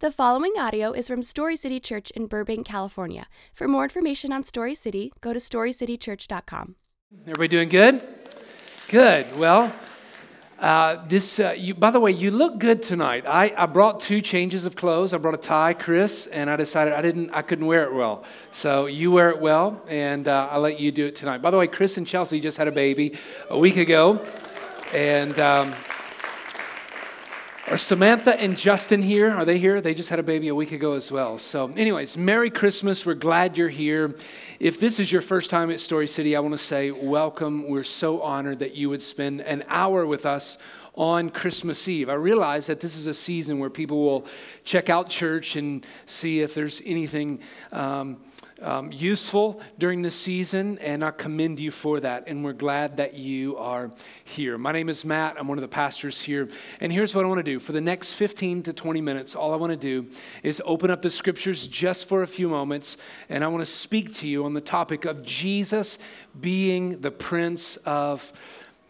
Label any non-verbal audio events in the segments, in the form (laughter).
The following audio is from Story City Church in Burbank, California. For more information on Story City, go to storycitychurch.com. Everybody doing good? Good. Well, uh, this. Uh, you, by the way, you look good tonight. I, I brought two changes of clothes. I brought a tie, Chris, and I decided I didn't. I couldn't wear it well. So you wear it well, and uh, I'll let you do it tonight. By the way, Chris and Chelsea just had a baby a week ago, and. Um, are Samantha and Justin here? Are they here? They just had a baby a week ago as well. So, anyways, Merry Christmas. We're glad you're here. If this is your first time at Story City, I want to say welcome. We're so honored that you would spend an hour with us on Christmas Eve. I realize that this is a season where people will check out church and see if there's anything. Um, um, useful during this season, and I commend you for that. And we're glad that you are here. My name is Matt. I'm one of the pastors here. And here's what I want to do for the next 15 to 20 minutes, all I want to do is open up the scriptures just for a few moments, and I want to speak to you on the topic of Jesus being the Prince of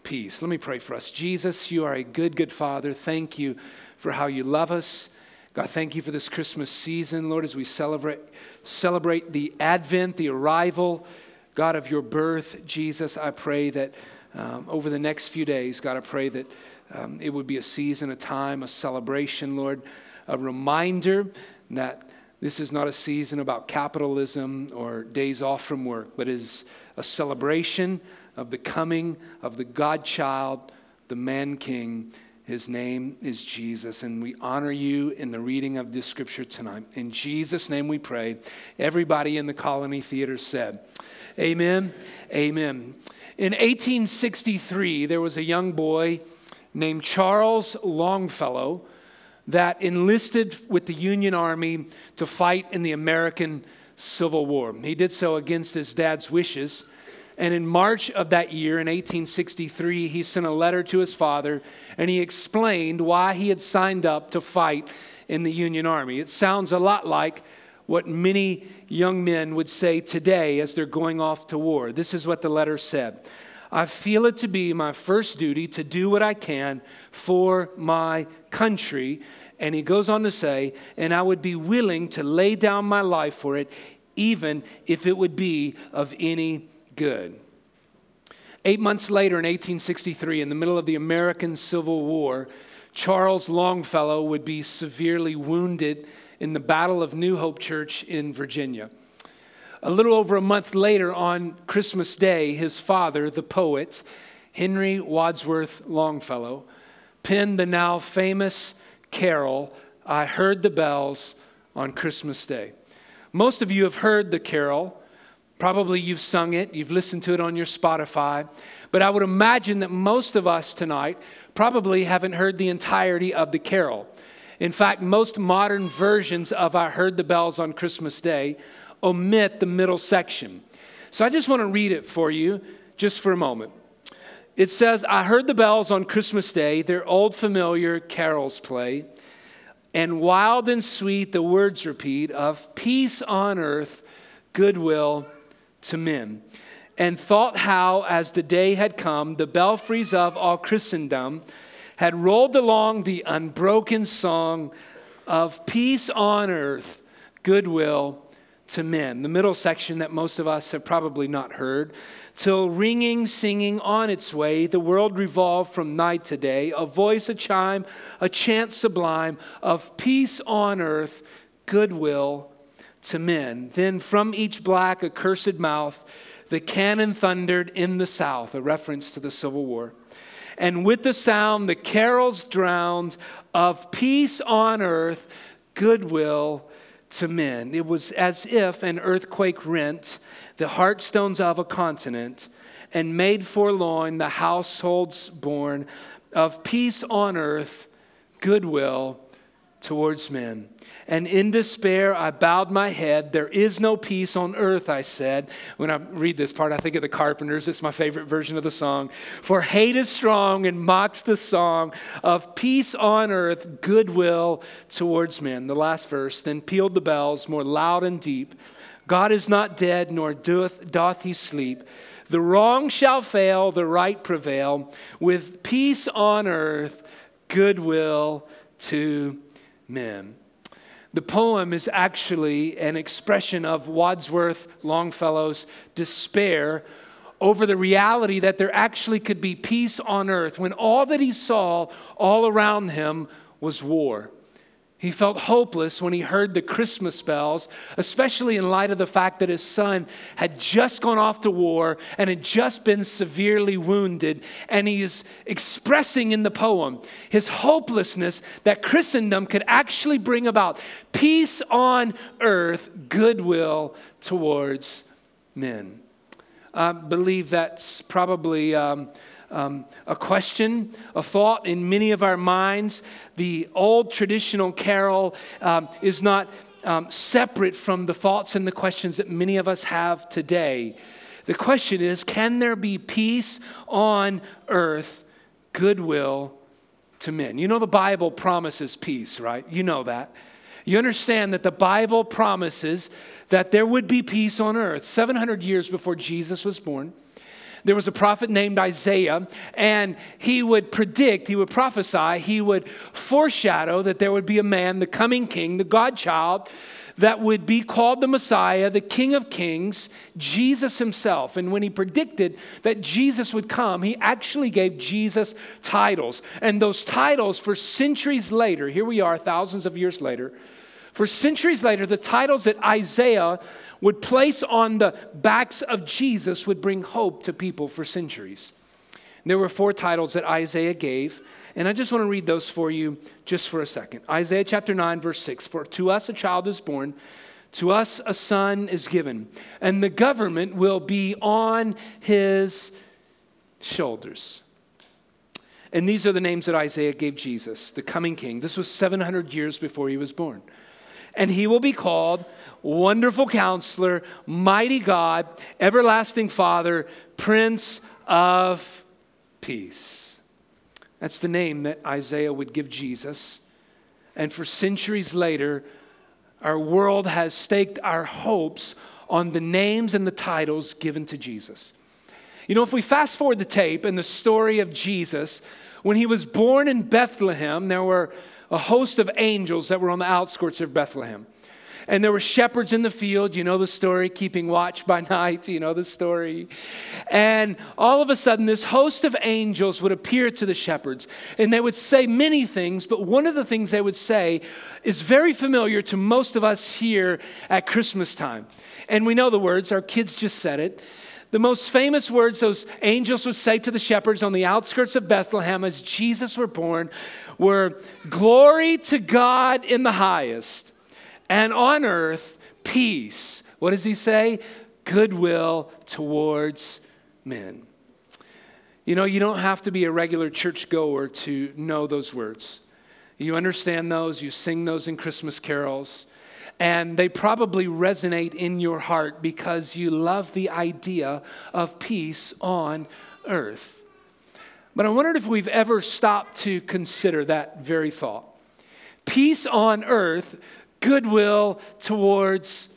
Peace. Let me pray for us. Jesus, you are a good, good Father. Thank you for how you love us. God, thank you for this Christmas season, Lord, as we celebrate, celebrate the advent, the arrival, God, of your birth. Jesus, I pray that um, over the next few days, God, I pray that um, it would be a season, a time, a celebration, Lord, a reminder that this is not a season about capitalism or days off from work, but is a celebration of the coming of the God child, the man king his name is Jesus, and we honor you in the reading of this scripture tonight. In Jesus' name we pray. Everybody in the Colony Theater said, Amen. Amen. In 1863, there was a young boy named Charles Longfellow that enlisted with the Union Army to fight in the American Civil War. He did so against his dad's wishes. And in March of that year, in 1863, he sent a letter to his father and he explained why he had signed up to fight in the Union Army. It sounds a lot like what many young men would say today as they're going off to war. This is what the letter said I feel it to be my first duty to do what I can for my country. And he goes on to say, and I would be willing to lay down my life for it, even if it would be of any good. Eight months later, in 1863, in the middle of the American Civil War, Charles Longfellow would be severely wounded in the Battle of New Hope Church in Virginia. A little over a month later, on Christmas Day, his father, the poet, Henry Wadsworth Longfellow, penned the now famous carol, I Heard the Bells on Christmas Day. Most of you have heard the carol. Probably you've sung it, you've listened to it on your Spotify, but I would imagine that most of us tonight probably haven't heard the entirety of the carol. In fact, most modern versions of I Heard the Bells on Christmas Day omit the middle section. So I just want to read it for you just for a moment. It says, I heard the bells on Christmas Day, their old familiar carols play, and wild and sweet the words repeat of peace on earth, goodwill to men, and thought how, as the day had come, the belfries of all Christendom had rolled along the unbroken song of peace on earth, goodwill to men. The middle section that most of us have probably not heard. Till ringing, singing on its way, the world revolved from night to day, a voice, a chime, a chant sublime of peace on earth, goodwill to men. Then from each black, accursed mouth, the cannon thundered in the south, a reference to the Civil War. And with the sound, the carols drowned of peace on earth, goodwill to men. It was as if an earthquake rent the heartstones of a continent and made forlorn the households born of peace on earth, goodwill towards men. And in despair, I bowed my head. There is no peace on earth, I said. When I read this part, I think of the Carpenters. It's my favorite version of the song. For hate is strong and mocks the song of peace on earth, goodwill towards men. The last verse. Then pealed the bells more loud and deep. God is not dead, nor doth, doth he sleep. The wrong shall fail, the right prevail. With peace on earth, goodwill to men. The poem is actually an expression of Wadsworth Longfellow's despair over the reality that there actually could be peace on earth when all that he saw all around him was war. He felt hopeless when he heard the Christmas bells, especially in light of the fact that his son had just gone off to war and had just been severely wounded. And he is expressing in the poem his hopelessness that Christendom could actually bring about peace on earth, goodwill towards men. I believe that's probably. Um, um, a question, a thought in many of our minds. The old traditional carol um, is not um, separate from the thoughts and the questions that many of us have today. The question is can there be peace on earth, goodwill to men? You know, the Bible promises peace, right? You know that. You understand that the Bible promises that there would be peace on earth 700 years before Jesus was born there was a prophet named Isaiah, and he would predict, he would prophesy, he would foreshadow that there would be a man, the coming king, the God child, that would be called the Messiah, the King of Kings, Jesus himself. And when he predicted that Jesus would come, he actually gave Jesus titles. And those titles, for centuries later, here we are, thousands of years later, for centuries later, the titles that Isaiah would place on the backs of Jesus would bring hope to people for centuries. There were four titles that Isaiah gave, and I just want to read those for you just for a second. Isaiah chapter 9, verse 6 For to us a child is born, to us a son is given, and the government will be on his shoulders. And these are the names that Isaiah gave Jesus, the coming king. This was 700 years before he was born. And he will be called Wonderful Counselor, Mighty God, Everlasting Father, Prince of Peace. That's the name that Isaiah would give Jesus. And for centuries later, our world has staked our hopes on the names and the titles given to Jesus. You know, if we fast forward the tape and the story of Jesus, when he was born in Bethlehem, there were a host of angels that were on the outskirts of Bethlehem. And there were shepherds in the field, you know the story, keeping watch by (laughs) night, you know the story. And all of a sudden, this host of angels would appear to the shepherds, and they would say many things, but one of the things they would say is very familiar to most of us here at Christmas time. And we know the words, our kids just said it. The most famous words those angels would say to the shepherds on the outskirts of Bethlehem as Jesus were born were Glory to God in the highest and on earth peace. What does he say? Goodwill towards men. You know, you don't have to be a regular church goer to know those words. You understand those, you sing those in Christmas carols, and they probably resonate in your heart because you love the idea of peace on earth. But I wondered if we've ever stopped to consider that very thought. Peace on earth goodwill towards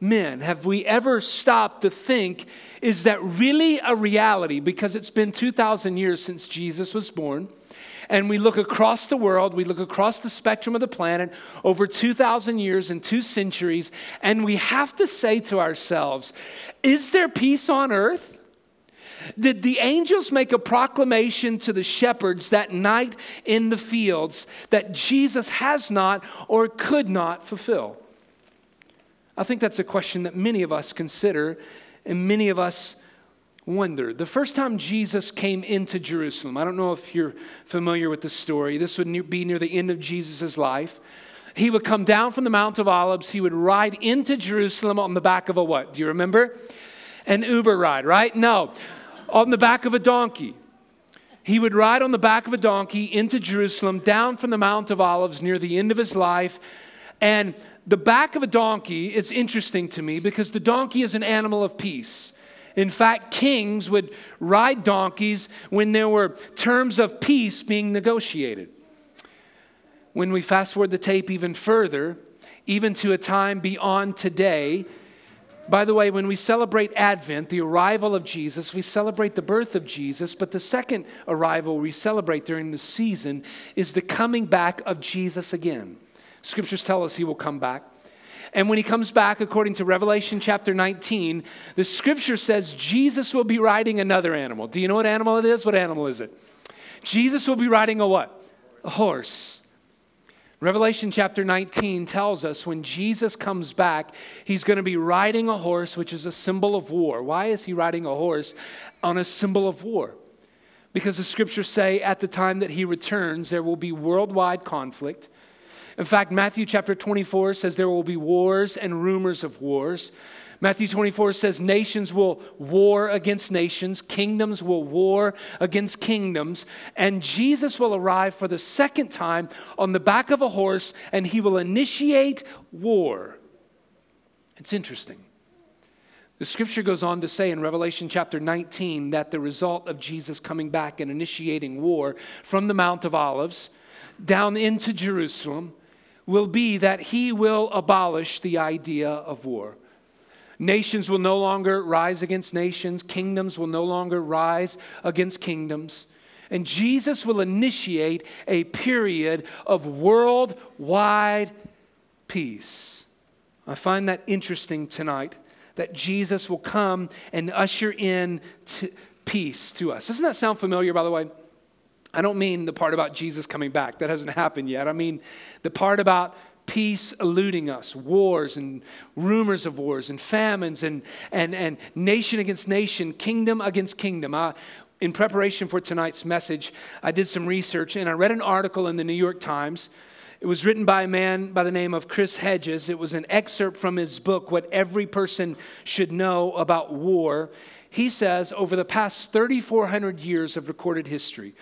men? Have we ever stopped to think, is that really a reality? Because it's been 2,000 years since Jesus was born. And we look across the world, we look across the spectrum of the planet over 2,000 years and two centuries, and we have to say to ourselves, is there peace on earth? Did the angels make a proclamation to the shepherds that night in the fields that Jesus has not or could not fulfill? I think that's a question that many of us consider and many of us wonder. The first time Jesus came into Jerusalem, I don't know if you're familiar with the story, this would be near the end of Jesus' life. He would come down from the Mount of Olives, he would ride into Jerusalem on the back of a what? Do you remember? An Uber ride, right? No on the back of a donkey. He would ride on the back of a donkey into Jerusalem, down from the Mount of Olives near the end of his life. And the back of a donkey is interesting to me because the donkey is an animal of peace. In fact, kings would ride donkeys when there were terms of peace being negotiated. When we fast forward the tape even further, even to a time beyond today, by the way, when we celebrate Advent, the arrival of Jesus, we celebrate the birth of Jesus, but the second arrival we celebrate during the season is the coming back of Jesus again. Scriptures tell us he will come back. And when he comes back, according to Revelation chapter 19, the scripture says Jesus will be riding another animal. Do you know what animal it is? What animal is it? Jesus will be riding a what? A horse. Revelation chapter 19 tells us when Jesus comes back, he's going to be riding a horse, which is a symbol of war. Why is he riding a horse on a symbol of war? Because the scriptures say at the time that he returns, there will be worldwide conflict. In fact, Matthew chapter 24 says there will be wars and rumors of wars. Matthew 24 says nations will war against nations, kingdoms will war against kingdoms, and Jesus will arrive for the second time on the back of a horse and he will initiate war. It's interesting. The scripture goes on to say in Revelation chapter 19 that the result of Jesus coming back and initiating war from the Mount of Olives down into Jerusalem will be that he will abolish the idea of war. Nations will no longer rise against nations, kingdoms will no longer rise against kingdoms. And Jesus will initiate a period of worldwide peace. I find that interesting tonight that Jesus will come and usher in peace to us. Doesn't that sound familiar, by the way? I don't mean the part about Jesus coming back. That hasn't happened yet. I mean the part about peace eluding us, wars and rumors of wars and famines and, and, and nation against nation, kingdom against kingdom. I, in preparation for tonight's message, I did some research and I read an article in the New York Times. It was written by a man by the name of Chris Hedges. It was an excerpt from his book, What Every Person Should Know About War. He says, over the past 3,400 years of recorded history,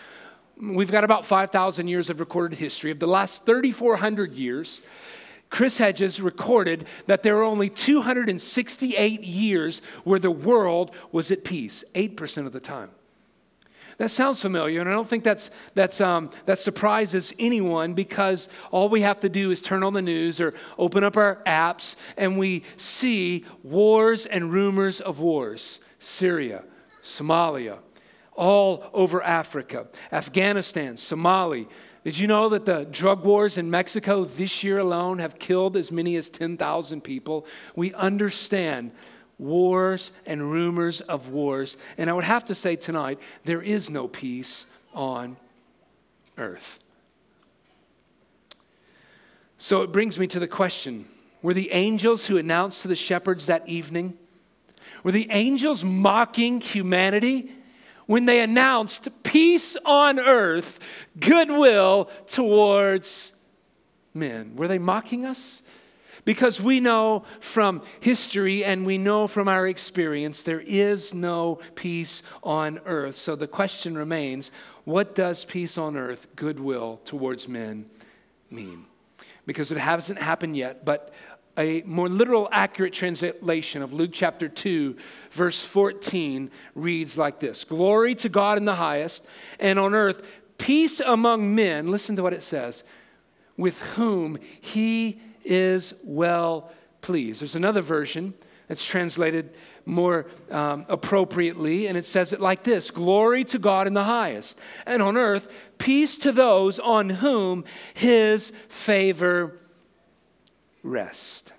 we've got about 5,000 years of recorded history. Of the last 3,400 years, Chris Hedges recorded that there were only 268 years where the world was at peace, 8% of the time. That sounds familiar, and I don't think that's, that's, um, that surprises anyone because all we have to do is turn on the news or open up our apps and we see wars and rumors of wars Syria, Somalia, all over Africa, Afghanistan, Somalia. Did you know that the drug wars in Mexico this year alone have killed as many as 10,000 people? We understand wars and rumors of wars. And I would have to say tonight, there is no peace on earth. So it brings me to the question were the angels who announced to the shepherds that evening, were the angels mocking humanity? When they announced peace on earth, goodwill towards men. Were they mocking us? Because we know from history and we know from our experience there is no peace on earth. So the question remains what does peace on earth, goodwill towards men, mean? Because it hasn't happened yet, but a more literal, accurate translation of Luke chapter 2, verse 14 reads like this Glory to God in the highest, and on earth, peace among men. Listen to what it says with whom he is well pleased. There's another version that's translated more um, appropriately, and it says it like this Glory to God in the highest, and on earth, peace to those on whom his favor rest.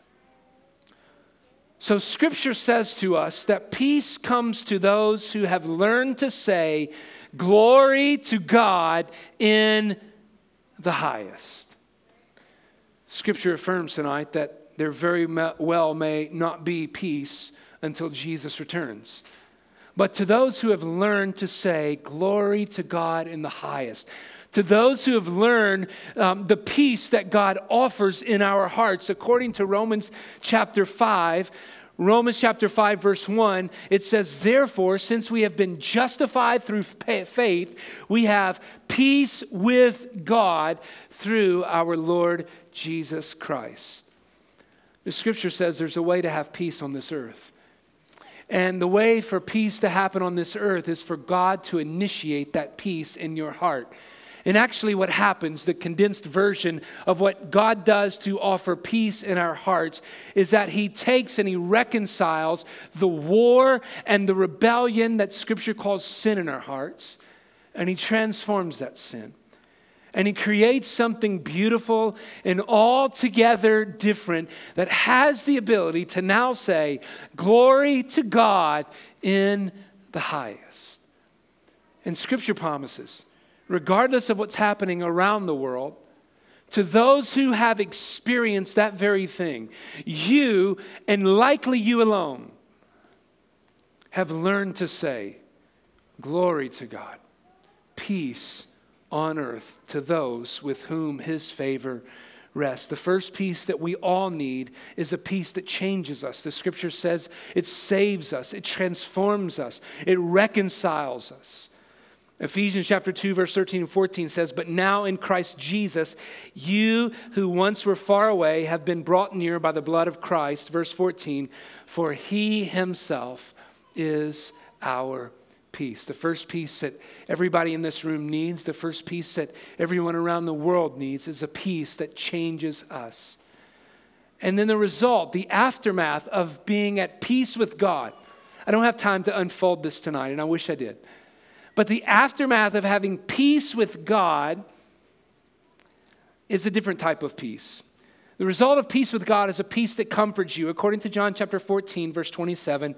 So, scripture says to us that peace comes to those who have learned to say, Glory to God in the highest. Scripture affirms tonight that there very well may not be peace until Jesus returns. But to those who have learned to say, Glory to God in the highest, to those who have learned um, the peace that God offers in our hearts. According to Romans chapter 5, Romans chapter 5, verse 1, it says, Therefore, since we have been justified through faith, we have peace with God through our Lord Jesus Christ. The scripture says there's a way to have peace on this earth. And the way for peace to happen on this earth is for God to initiate that peace in your heart. And actually, what happens, the condensed version of what God does to offer peace in our hearts, is that He takes and He reconciles the war and the rebellion that Scripture calls sin in our hearts, and He transforms that sin. And he creates something beautiful and altogether different that has the ability to now say, Glory to God in the highest. And scripture promises, regardless of what's happening around the world, to those who have experienced that very thing, you, and likely you alone, have learned to say, Glory to God, peace on earth to those with whom his favor rests. The first peace that we all need is a peace that changes us. The scripture says it saves us, it transforms us, it reconciles us. Ephesians chapter 2, verse 13 and 14 says, But now in Christ Jesus, you who once were far away have been brought near by the blood of Christ. Verse 14, for he himself is our peace. The first peace that everybody in this room needs, the first peace that everyone around the world needs, is a peace that changes us. And then the result, the aftermath of being at peace with God. I don't have time to unfold this tonight, and I wish I did. But the aftermath of having peace with God is a different type of peace. The result of peace with God is a peace that comforts you. According to John chapter 14, verse 27,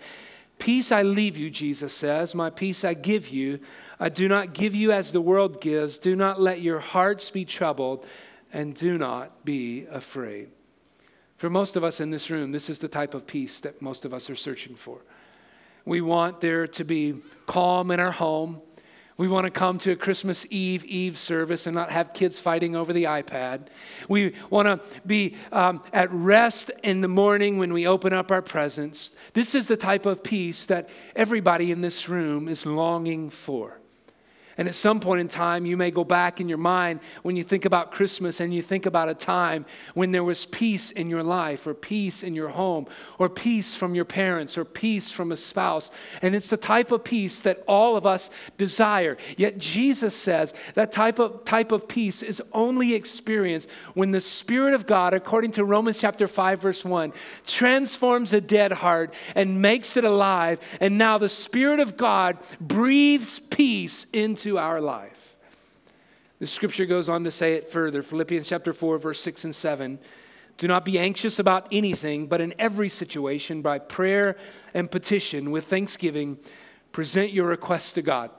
Peace I leave you, Jesus says. My peace I give you. I do not give you as the world gives. Do not let your hearts be troubled, and do not be afraid. For most of us in this room, this is the type of peace that most of us are searching for. We want there to be calm in our home. We want to come to a Christmas Eve Eve service and not have kids fighting over the iPad. We want to be um, at rest in the morning when we open up our presents. This is the type of peace that everybody in this room is longing for. And at some point in time, you may go back in your mind when you think about Christmas and you think about a time when there was peace in your life, or peace in your home, or peace from your parents, or peace from a spouse. And it's the type of peace that all of us desire. Yet Jesus says that type of, type of peace is only experienced when the Spirit of God, according to Romans chapter 5, verse 1, transforms a dead heart and makes it alive. And now the Spirit of God breathes peace into our life. The scripture goes on to say it further Philippians chapter 4, verse 6 and 7. Do not be anxious about anything, but in every situation, by prayer and petition, with thanksgiving, present your requests to God.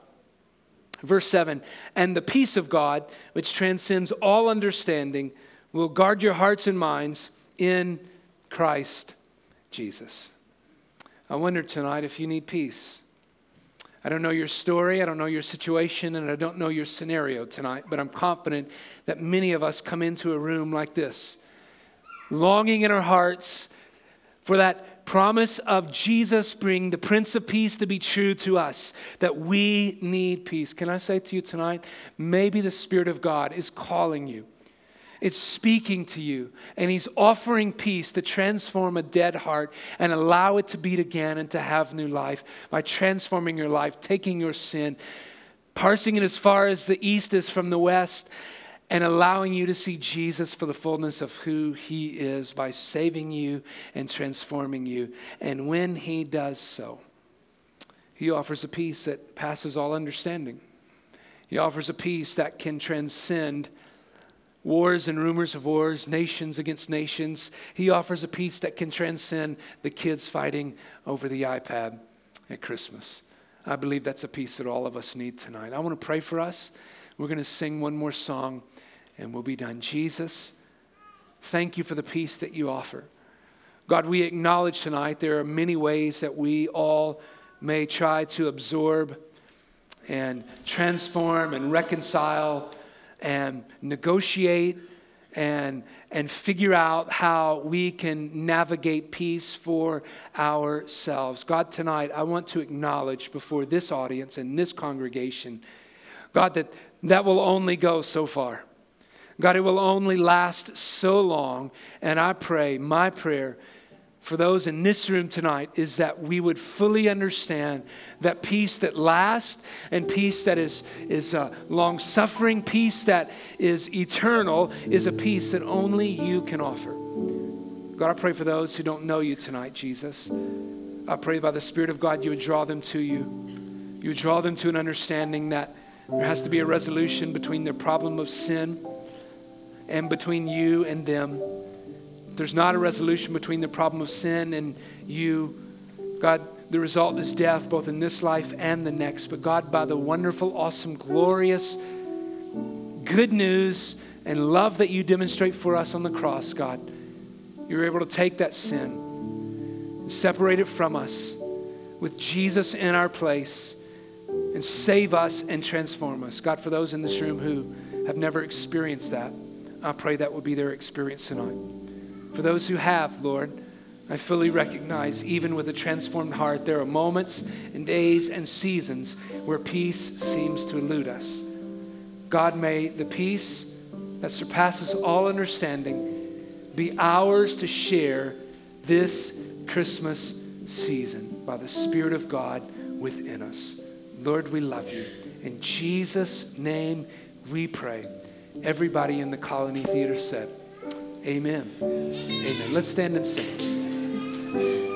Verse 7 And the peace of God, which transcends all understanding, will guard your hearts and minds in Christ Jesus. I wonder tonight if you need peace. I don't know your story, I don't know your situation, and I don't know your scenario tonight, but I'm confident that many of us come into a room like this, longing in our hearts for that promise of Jesus bringing the Prince of Peace to be true to us, that we need peace. Can I say to you tonight, maybe the Spirit of God is calling you it's speaking to you, and He's offering peace to transform a dead heart and allow it to beat again and to have new life by transforming your life, taking your sin, parsing it as far as the east is from the west, and allowing you to see Jesus for the fullness of who He is by saving you and transforming you. And when He does so, He offers a peace that passes all understanding. He offers a peace that can transcend wars and rumors of wars, nations against nations. He offers a peace that can transcend the kids fighting over the iPad at Christmas. I believe that's a peace that all of us need tonight. I want to pray for us. We're going to sing one more song and we'll be done. Jesus, thank you for the peace that you offer. God, we acknowledge tonight there are many ways that we all may try to absorb and transform and reconcile and negotiate and, and figure out how we can navigate peace for ourselves. God, tonight, I want to acknowledge before this audience and this congregation, God, that that will only go so far. God, it will only last so long. And I pray, my prayer for those in this room tonight is that we would fully understand that peace that lasts and peace that is, is long suffering, peace that is eternal, is a peace that only you can offer. God, I pray for those who don't know you tonight, Jesus. I pray by the Spirit of God you would draw them to you. You would draw them to an understanding that There has to be a resolution between their problem of sin and between you and them. There's not a resolution between the problem of sin and you, God, the result is death, both in this life and the next. But God, by the wonderful, awesome, glorious, good news and love that you demonstrate for us on the cross, God, you're able to take that sin and separate it from us with Jesus in our place and save us and transform us. God, for those in this room who have never experienced that, I pray that will be their experience tonight. For those who have, Lord, I fully recognize, even with a transformed heart, there are moments and days and seasons where peace seems to elude us. God, may the peace that surpasses all understanding be ours to share this Christmas season by the Spirit of God within us. Lord, we love you. In Jesus' name we pray. Everybody in the Colony Theater said, Amen. Amen. Let's stand and sing.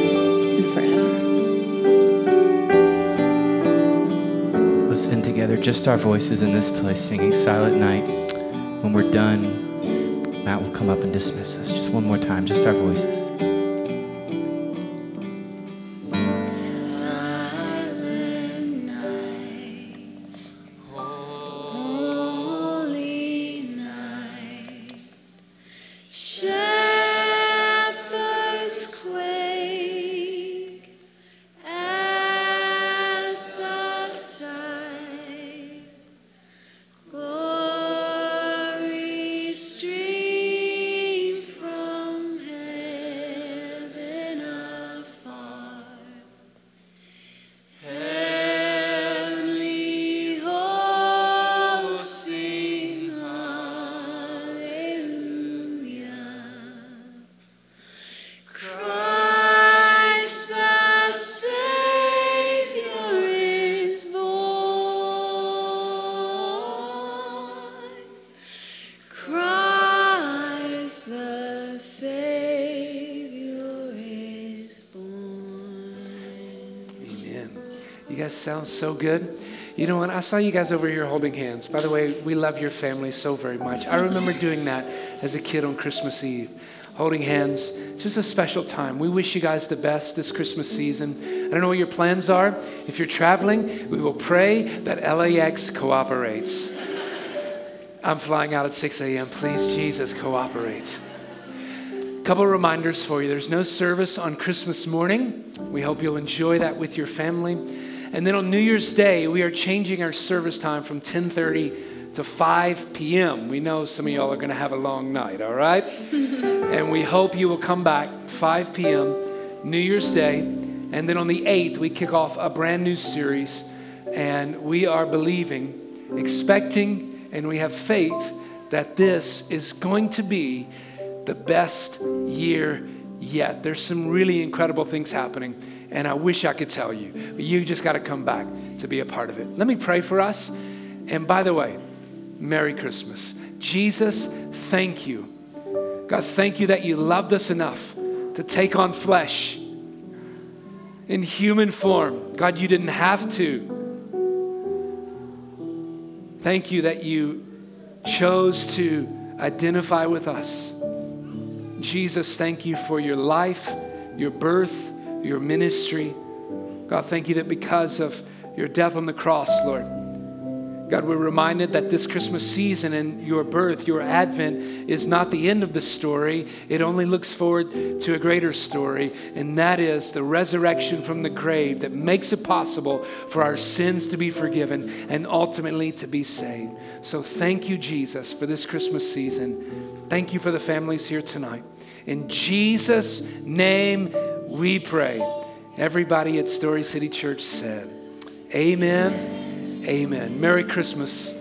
together, just our voices in this place, singing Silent Night. When we're done, Matt will come up and dismiss us. Just one more time, just our voices. Guys sound so good. You know what? I saw you guys over here holding hands. By the way, we love your family so very much. I remember doing that as a kid on Christmas Eve, holding hands. Just a special time. We wish you guys the best this Christmas season. I don't know what your plans are. If you're traveling, we will pray that LAX cooperates. I'm flying out at 6 a.m. Please, Jesus, cooperate. Couple reminders for you. There's no service on Christmas morning. We hope you'll enjoy that with your family. And then on New Year's Day, we are changing our service time from 10:30 to 5 p.m. We know some of y'all are going to have a long night, all right? (laughs) and we hope you will come back 5 p.m. New Year's Day. And then on the 8th, we kick off a brand new series and we are believing, expecting, and we have faith that this is going to be the best year yet. There's some really incredible things happening, and I wish I could tell you, but you just got to come back to be a part of it. Let me pray for us. And by the way, Merry Christmas. Jesus, thank you. God, thank you that you loved us enough to take on flesh in human form. God, you didn't have to. Thank you that you chose to identify with us. Jesus, thank you for your life, your birth, your ministry. God, thank you that because of your death on the cross, Lord, God, we're reminded that this Christmas season and your birth, your advent, is not the end of the story. It only looks forward to a greater story, and that is the resurrection from the grave that makes it possible for our sins to be forgiven and ultimately to be saved. So thank you, Jesus, for this Christmas season. Thank you for the families here tonight. In Jesus' name we pray. Everybody at Story City Church said, Amen. Amen. Merry Christmas.